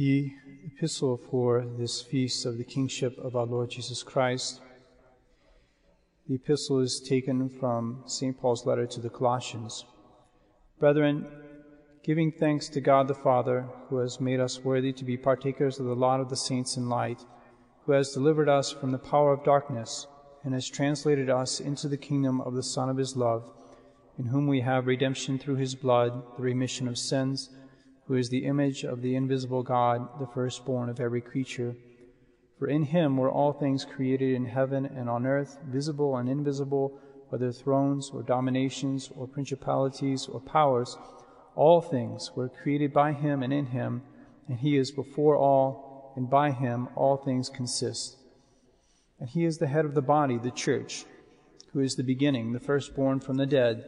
The epistle for this feast of the kingship of our Lord Jesus Christ. The epistle is taken from St. Paul's letter to the Colossians. Brethren, giving thanks to God the Father, who has made us worthy to be partakers of the lot of the saints in light, who has delivered us from the power of darkness, and has translated us into the kingdom of the Son of his love, in whom we have redemption through his blood, the remission of sins who is the image of the invisible God, the firstborn of every creature. For in him were all things created in heaven and on earth, visible and invisible, whether thrones or dominations or principalities or powers. All things were created by him and in him, and he is before all, and by him all things consist. And he is the head of the body, the church, who is the beginning, the firstborn from the dead,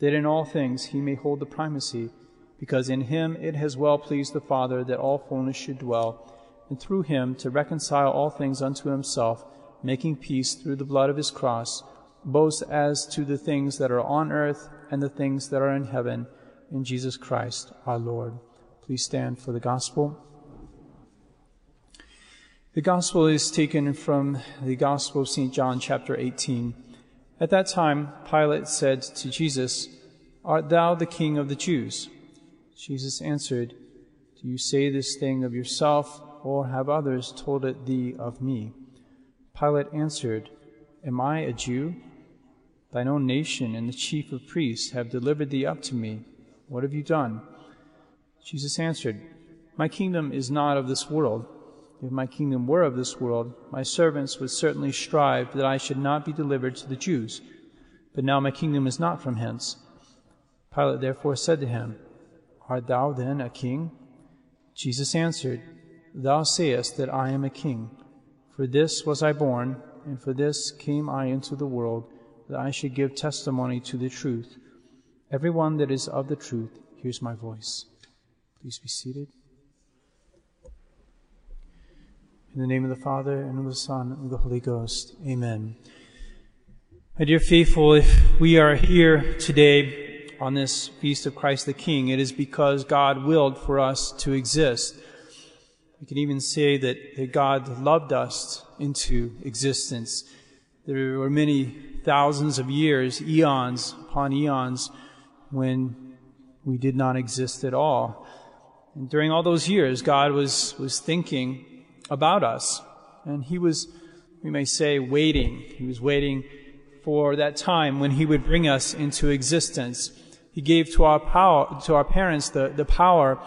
that in all things he may hold the primacy because in him it has well pleased the Father that all fullness should dwell, and through him to reconcile all things unto himself, making peace through the blood of his cross, both as to the things that are on earth and the things that are in heaven, in Jesus Christ our Lord. Please stand for the gospel. The gospel is taken from the Gospel of St. John, chapter 18. At that time, Pilate said to Jesus, Art thou the king of the Jews? Jesus answered, Do you say this thing of yourself, or have others told it thee of me? Pilate answered, Am I a Jew? Thine own nation and the chief of priests have delivered thee up to me. What have you done? Jesus answered, My kingdom is not of this world. If my kingdom were of this world, my servants would certainly strive that I should not be delivered to the Jews. But now my kingdom is not from hence. Pilate therefore said to him, Art thou then a king? Jesus answered, Thou sayest that I am a king. For this was I born, and for this came I into the world, that I should give testimony to the truth. Every one that is of the truth hears my voice. Please be seated. In the name of the Father, and of the Son, and of the Holy Ghost. Amen. My dear faithful, if we are here today on this feast of Christ the King, it is because God willed for us to exist. We can even say that, that God loved us into existence. There were many thousands of years, eons upon eons, when we did not exist at all. And during all those years, God was, was thinking about us. And He was, we may say, waiting. He was waiting for that time when He would bring us into existence. He gave to our power, to our parents the, the power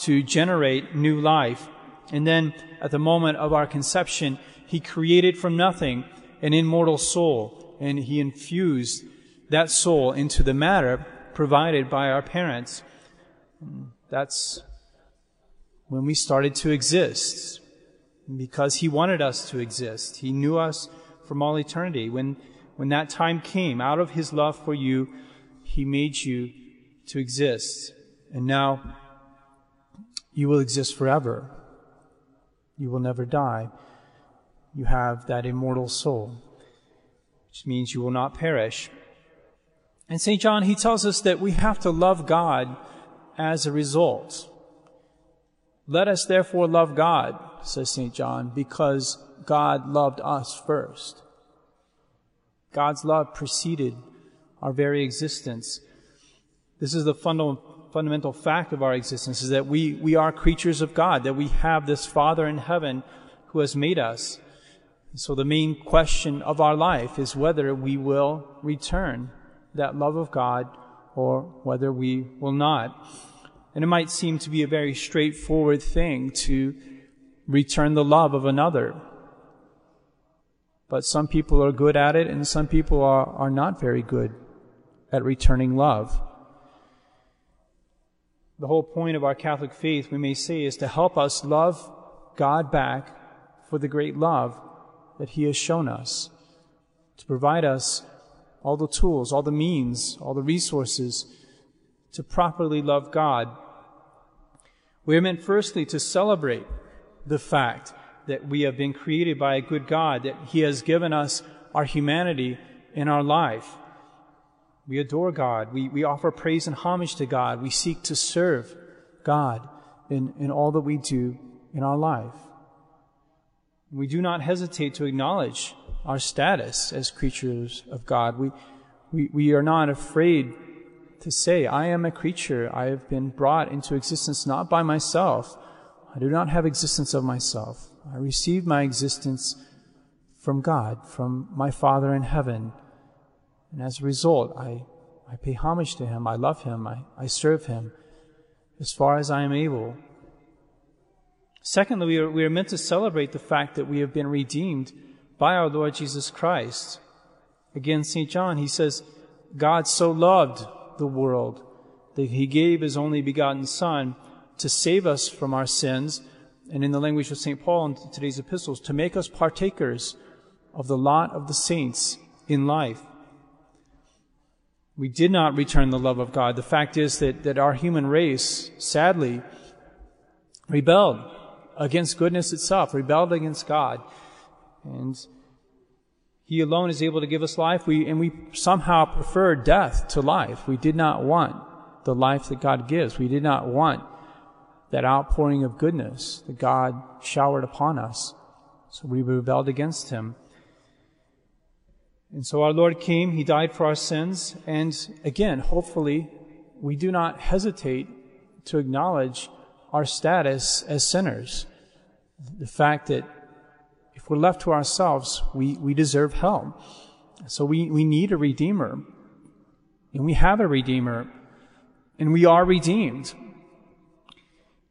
to generate new life. And then at the moment of our conception, He created from nothing an immortal soul and He infused that soul into the matter provided by our parents. That's when we started to exist because He wanted us to exist. He knew us from all eternity. When, when that time came, out of His love for you, he made you to exist. And now you will exist forever. You will never die. You have that immortal soul, which means you will not perish. And St. John, he tells us that we have to love God as a result. Let us therefore love God, says St. John, because God loved us first. God's love preceded our very existence. This is the fundamental fact of our existence is that we, we are creatures of God, that we have this Father in heaven who has made us. So the main question of our life is whether we will return that love of God or whether we will not. And it might seem to be a very straightforward thing to return the love of another. But some people are good at it and some people are, are not very good at returning love. The whole point of our Catholic faith, we may say, is to help us love God back for the great love that He has shown us, to provide us all the tools, all the means, all the resources to properly love God. We are meant firstly to celebrate the fact that we have been created by a good God, that He has given us our humanity in our life. We adore God. We, we offer praise and homage to God. We seek to serve God in, in all that we do in our life. We do not hesitate to acknowledge our status as creatures of God. We, we, we are not afraid to say, I am a creature. I have been brought into existence not by myself. I do not have existence of myself. I receive my existence from God, from my Father in heaven. And as a result, I, I pay homage to Him. I love Him. I, I serve Him as far as I am able. Secondly, we are, we are meant to celebrate the fact that we have been redeemed by our Lord Jesus Christ. Again, St. John, he says, God so loved the world that he gave his only begotten Son to save us from our sins, and in the language of St. Paul in today's epistles, to make us partakers of the lot of the saints in life. We did not return the love of God. The fact is that, that our human race, sadly, rebelled against goodness itself, rebelled against God. And He alone is able to give us life. We, and we somehow prefer death to life. We did not want the life that God gives. We did not want that outpouring of goodness that God showered upon us. So we rebelled against Him. And so our Lord came, He died for our sins, and again, hopefully, we do not hesitate to acknowledge our status as sinners. The fact that if we're left to ourselves, we, we deserve hell. So we, we need a Redeemer. And we have a Redeemer. And we are redeemed.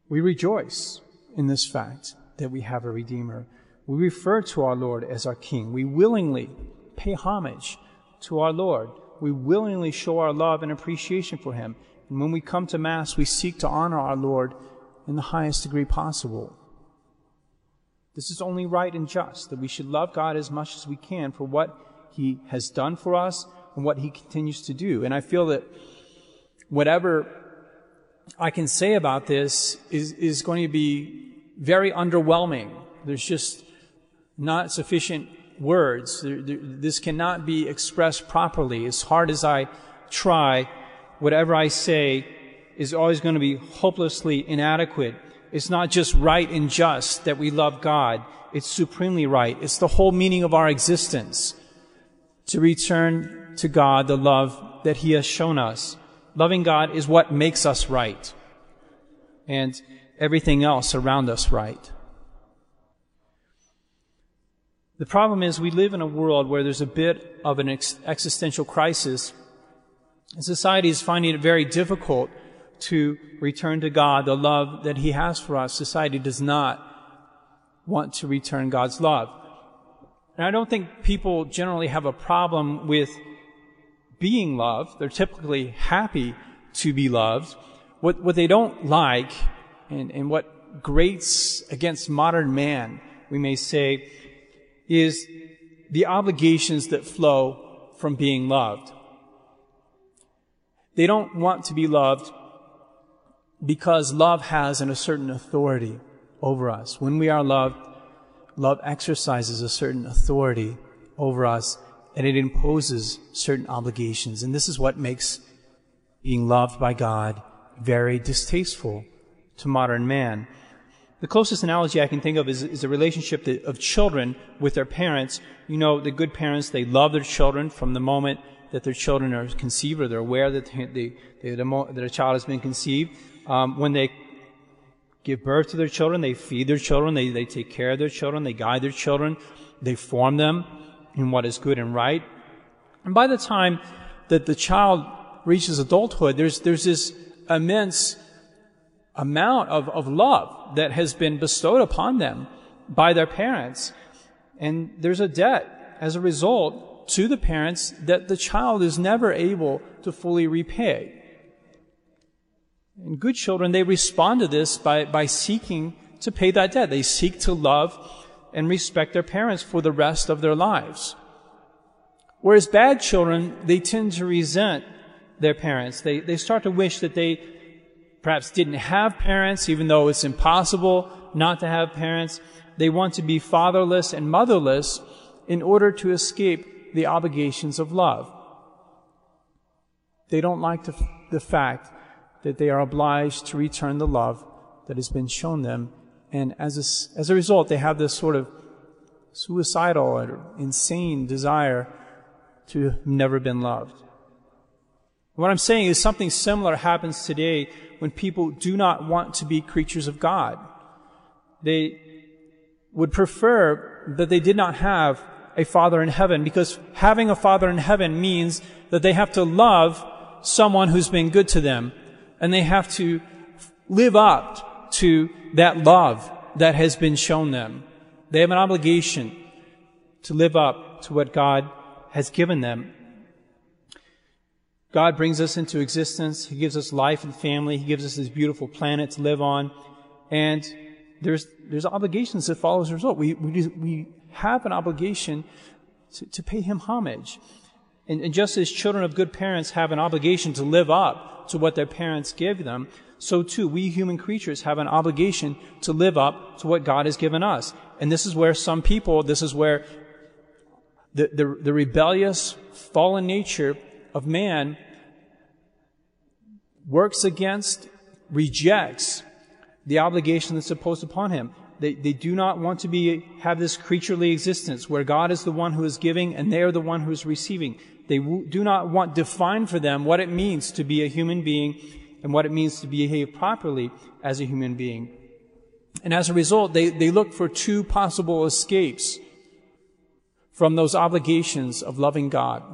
We rejoice in this fact that we have a Redeemer. We refer to our Lord as our King. We willingly pay homage to our Lord. We willingly show our love and appreciation for Him. And when we come to Mass, we seek to honor our Lord in the highest degree possible. This is only right and just that we should love God as much as we can for what He has done for us and what He continues to do. And I feel that whatever I can say about this is, is going to be very underwhelming. There's just not sufficient words. This cannot be expressed properly. As hard as I try, whatever I say is always going to be hopelessly inadequate. It's not just right and just that we love God. It's supremely right. It's the whole meaning of our existence to return to God the love that He has shown us. Loving God is what makes us right and everything else around us right. The problem is we live in a world where there's a bit of an ex- existential crisis and society is finding it very difficult to return to God the love that He has for us. Society does not want to return God's love. And I don't think people generally have a problem with being loved. They're typically happy to be loved. What, what they don't like, and, and what grates against modern man, we may say, is the obligations that flow from being loved. They don't want to be loved because love has an, a certain authority over us. When we are loved, love exercises a certain authority over us and it imposes certain obligations. And this is what makes being loved by God very distasteful to modern man. The closest analogy I can think of is, is a relationship that, of children with their parents. You know, the good parents, they love their children from the moment that their children are conceived or they're aware that, they, they, that a child has been conceived um, when they give birth to their children, they feed their children, they, they take care of their children, they guide their children, they form them in what is good and right. And by the time that the child reaches adulthood, there's, there's this immense amount of, of love that has been bestowed upon them by their parents. And there's a debt as a result to the parents that the child is never able to fully repay. And good children, they respond to this by, by seeking to pay that debt. They seek to love and respect their parents for the rest of their lives. Whereas bad children, they tend to resent their parents. They, they start to wish that they perhaps didn't have parents, even though it's impossible not to have parents. They want to be fatherless and motherless in order to escape the obligations of love. They don't like the, the fact that they are obliged to return the love that has been shown them. And as a, as a result, they have this sort of suicidal or insane desire to have never been loved. What I'm saying is something similar happens today when people do not want to be creatures of God. They would prefer that they did not have a father in heaven because having a father in heaven means that they have to love someone who's been good to them and they have to live up to that love that has been shown them. They have an obligation to live up to what God has given them. God brings us into existence. He gives us life and family. He gives us this beautiful planet to live on. And there's, there's obligations that follow as a result. We, we, we have an obligation to, to pay Him homage. And, and just as children of good parents have an obligation to live up to what their parents give them, so too we human creatures have an obligation to live up to what God has given us. And this is where some people, this is where the, the, the rebellious, fallen nature of man works against, rejects the obligation that's imposed upon him. They, they do not want to be, have this creaturely existence where God is the one who is giving and they are the one who is receiving. They do not want defined for them what it means to be a human being and what it means to behave properly as a human being. And as a result, they, they look for two possible escapes from those obligations of loving God.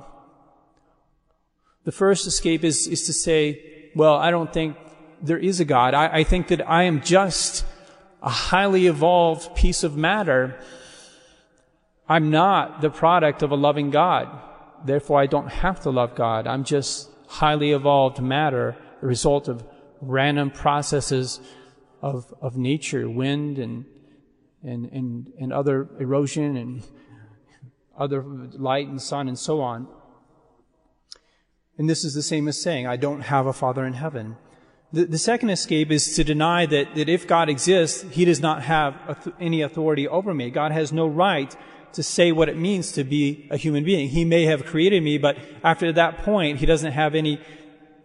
The first escape is, is to say, well, I don't think there is a God. I, I think that I am just a highly evolved piece of matter. I'm not the product of a loving God. Therefore, I don't have to love God. I'm just highly evolved matter, the result of random processes of, of nature, wind and, and, and, and other erosion and other light and sun and so on. And this is the same as saying, I don't have a Father in heaven. The, the second escape is to deny that, that if God exists, He does not have any authority over me. God has no right to say what it means to be a human being. He may have created me, but after that point, He doesn't have any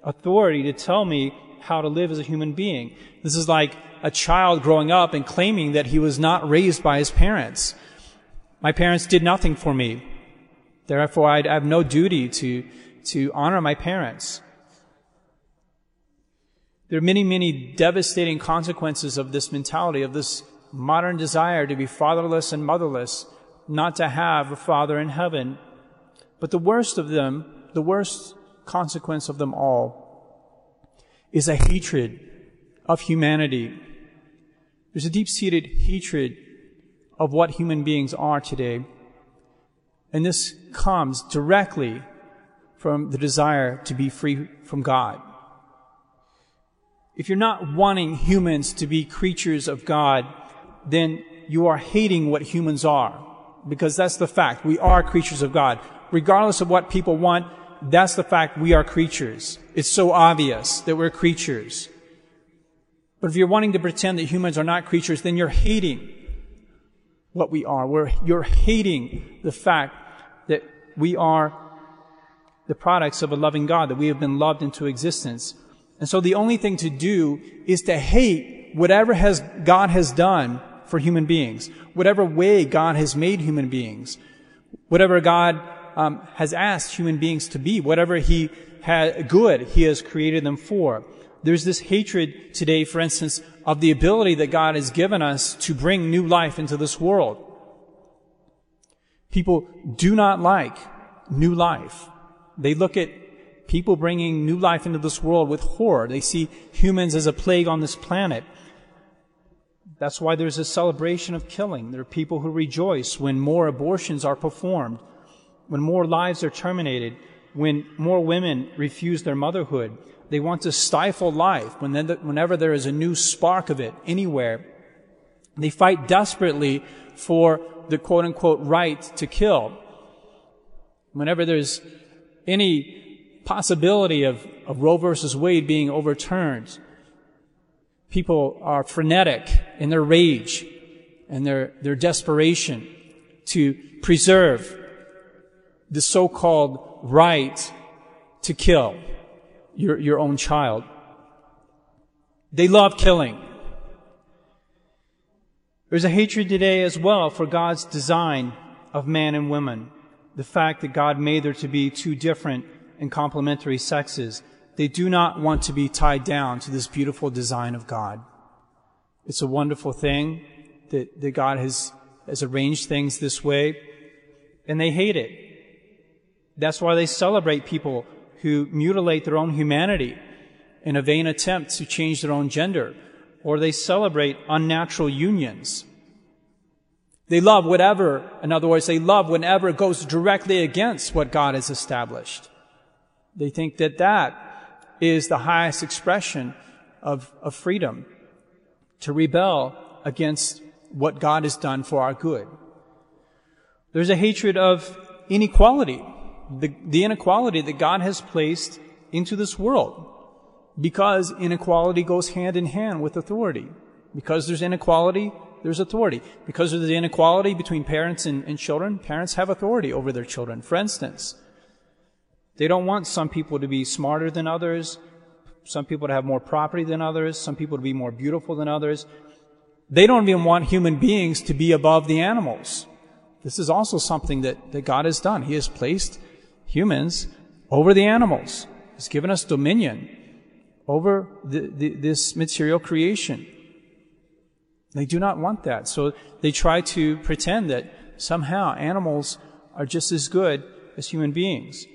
authority to tell me how to live as a human being. This is like a child growing up and claiming that he was not raised by his parents. My parents did nothing for me. Therefore, I have no duty to to honor my parents. There are many, many devastating consequences of this mentality, of this modern desire to be fatherless and motherless, not to have a father in heaven. But the worst of them, the worst consequence of them all, is a hatred of humanity. There's a deep seated hatred of what human beings are today. And this comes directly from the desire to be free from God. If you're not wanting humans to be creatures of God, then you are hating what humans are. Because that's the fact. We are creatures of God. Regardless of what people want, that's the fact we are creatures. It's so obvious that we're creatures. But if you're wanting to pretend that humans are not creatures, then you're hating what we are. We're, you're hating the fact that we are the products of a loving God, that we have been loved into existence. And so the only thing to do is to hate whatever has, God has done for human beings, whatever way God has made human beings, whatever God um, has asked human beings to be, whatever He had good He has created them for. There's this hatred today, for instance, of the ability that God has given us to bring new life into this world. People do not like new life. They look at people bringing new life into this world with horror. They see humans as a plague on this planet. That's why there's a celebration of killing. There are people who rejoice when more abortions are performed, when more lives are terminated, when more women refuse their motherhood. They want to stifle life whenever there is a new spark of it anywhere. They fight desperately for the quote unquote right to kill. Whenever there's any possibility of, of Roe versus Wade being overturned. People are frenetic in their rage and their, their desperation to preserve the so-called right to kill your, your own child. They love killing. There's a hatred today as well for God's design of man and woman. The fact that God made there to be two different and complementary sexes. They do not want to be tied down to this beautiful design of God. It's a wonderful thing that, that God has, has arranged things this way, and they hate it. That's why they celebrate people who mutilate their own humanity in a vain attempt to change their own gender, or they celebrate unnatural unions. They love whatever, in other words, they love whenever it goes directly against what God has established. They think that that is the highest expression of, of freedom, to rebel against what God has done for our good. There's a hatred of inequality, the, the inequality that God has placed into this world because inequality goes hand in hand with authority. Because there's inequality, there's authority. Because of the inequality between parents and, and, children, parents have authority over their children. For instance, they don't want some people to be smarter than others, some people to have more property than others, some people to be more beautiful than others. They don't even want human beings to be above the animals. This is also something that, that God has done. He has placed humans over the animals. He's given us dominion over the, the, this material creation. They do not want that. So they try to pretend that somehow animals are just as good as human beings.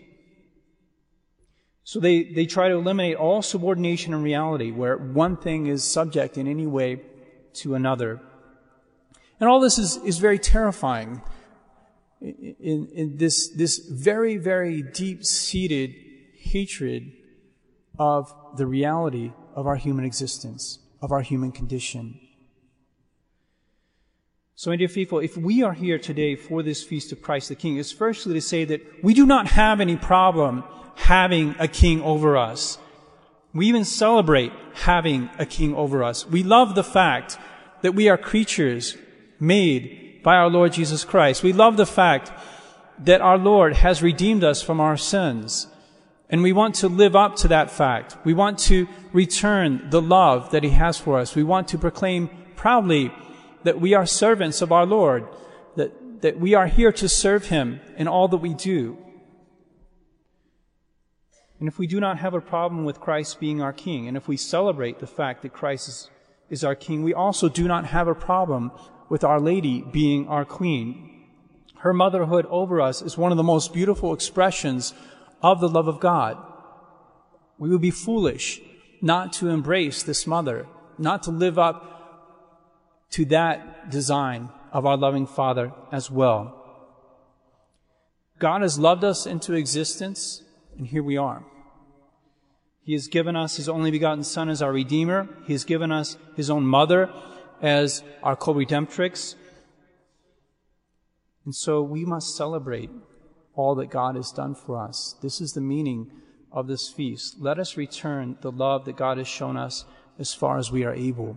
So they, they try to eliminate all subordination in reality where one thing is subject in any way to another. And all this is, is very terrifying in, in, this, this very, very deep seated hatred of the reality of our human existence, of our human condition. So, my dear people, if we are here today for this feast of Christ the King, it's firstly to say that we do not have any problem having a king over us. We even celebrate having a king over us. We love the fact that we are creatures made by our Lord Jesus Christ. We love the fact that our Lord has redeemed us from our sins. And we want to live up to that fact. We want to return the love that He has for us. We want to proclaim proudly that we are servants of our Lord, that, that we are here to serve Him in all that we do. And if we do not have a problem with Christ being our King, and if we celebrate the fact that Christ is, is our King, we also do not have a problem with Our Lady being our Queen. Her motherhood over us is one of the most beautiful expressions of the love of God. We would be foolish not to embrace this mother, not to live up to that design of our loving Father as well. God has loved us into existence, and here we are. He has given us His only begotten Son as our Redeemer. He has given us His own mother as our co-redemptrix. And so we must celebrate all that God has done for us. This is the meaning of this feast. Let us return the love that God has shown us as far as we are able.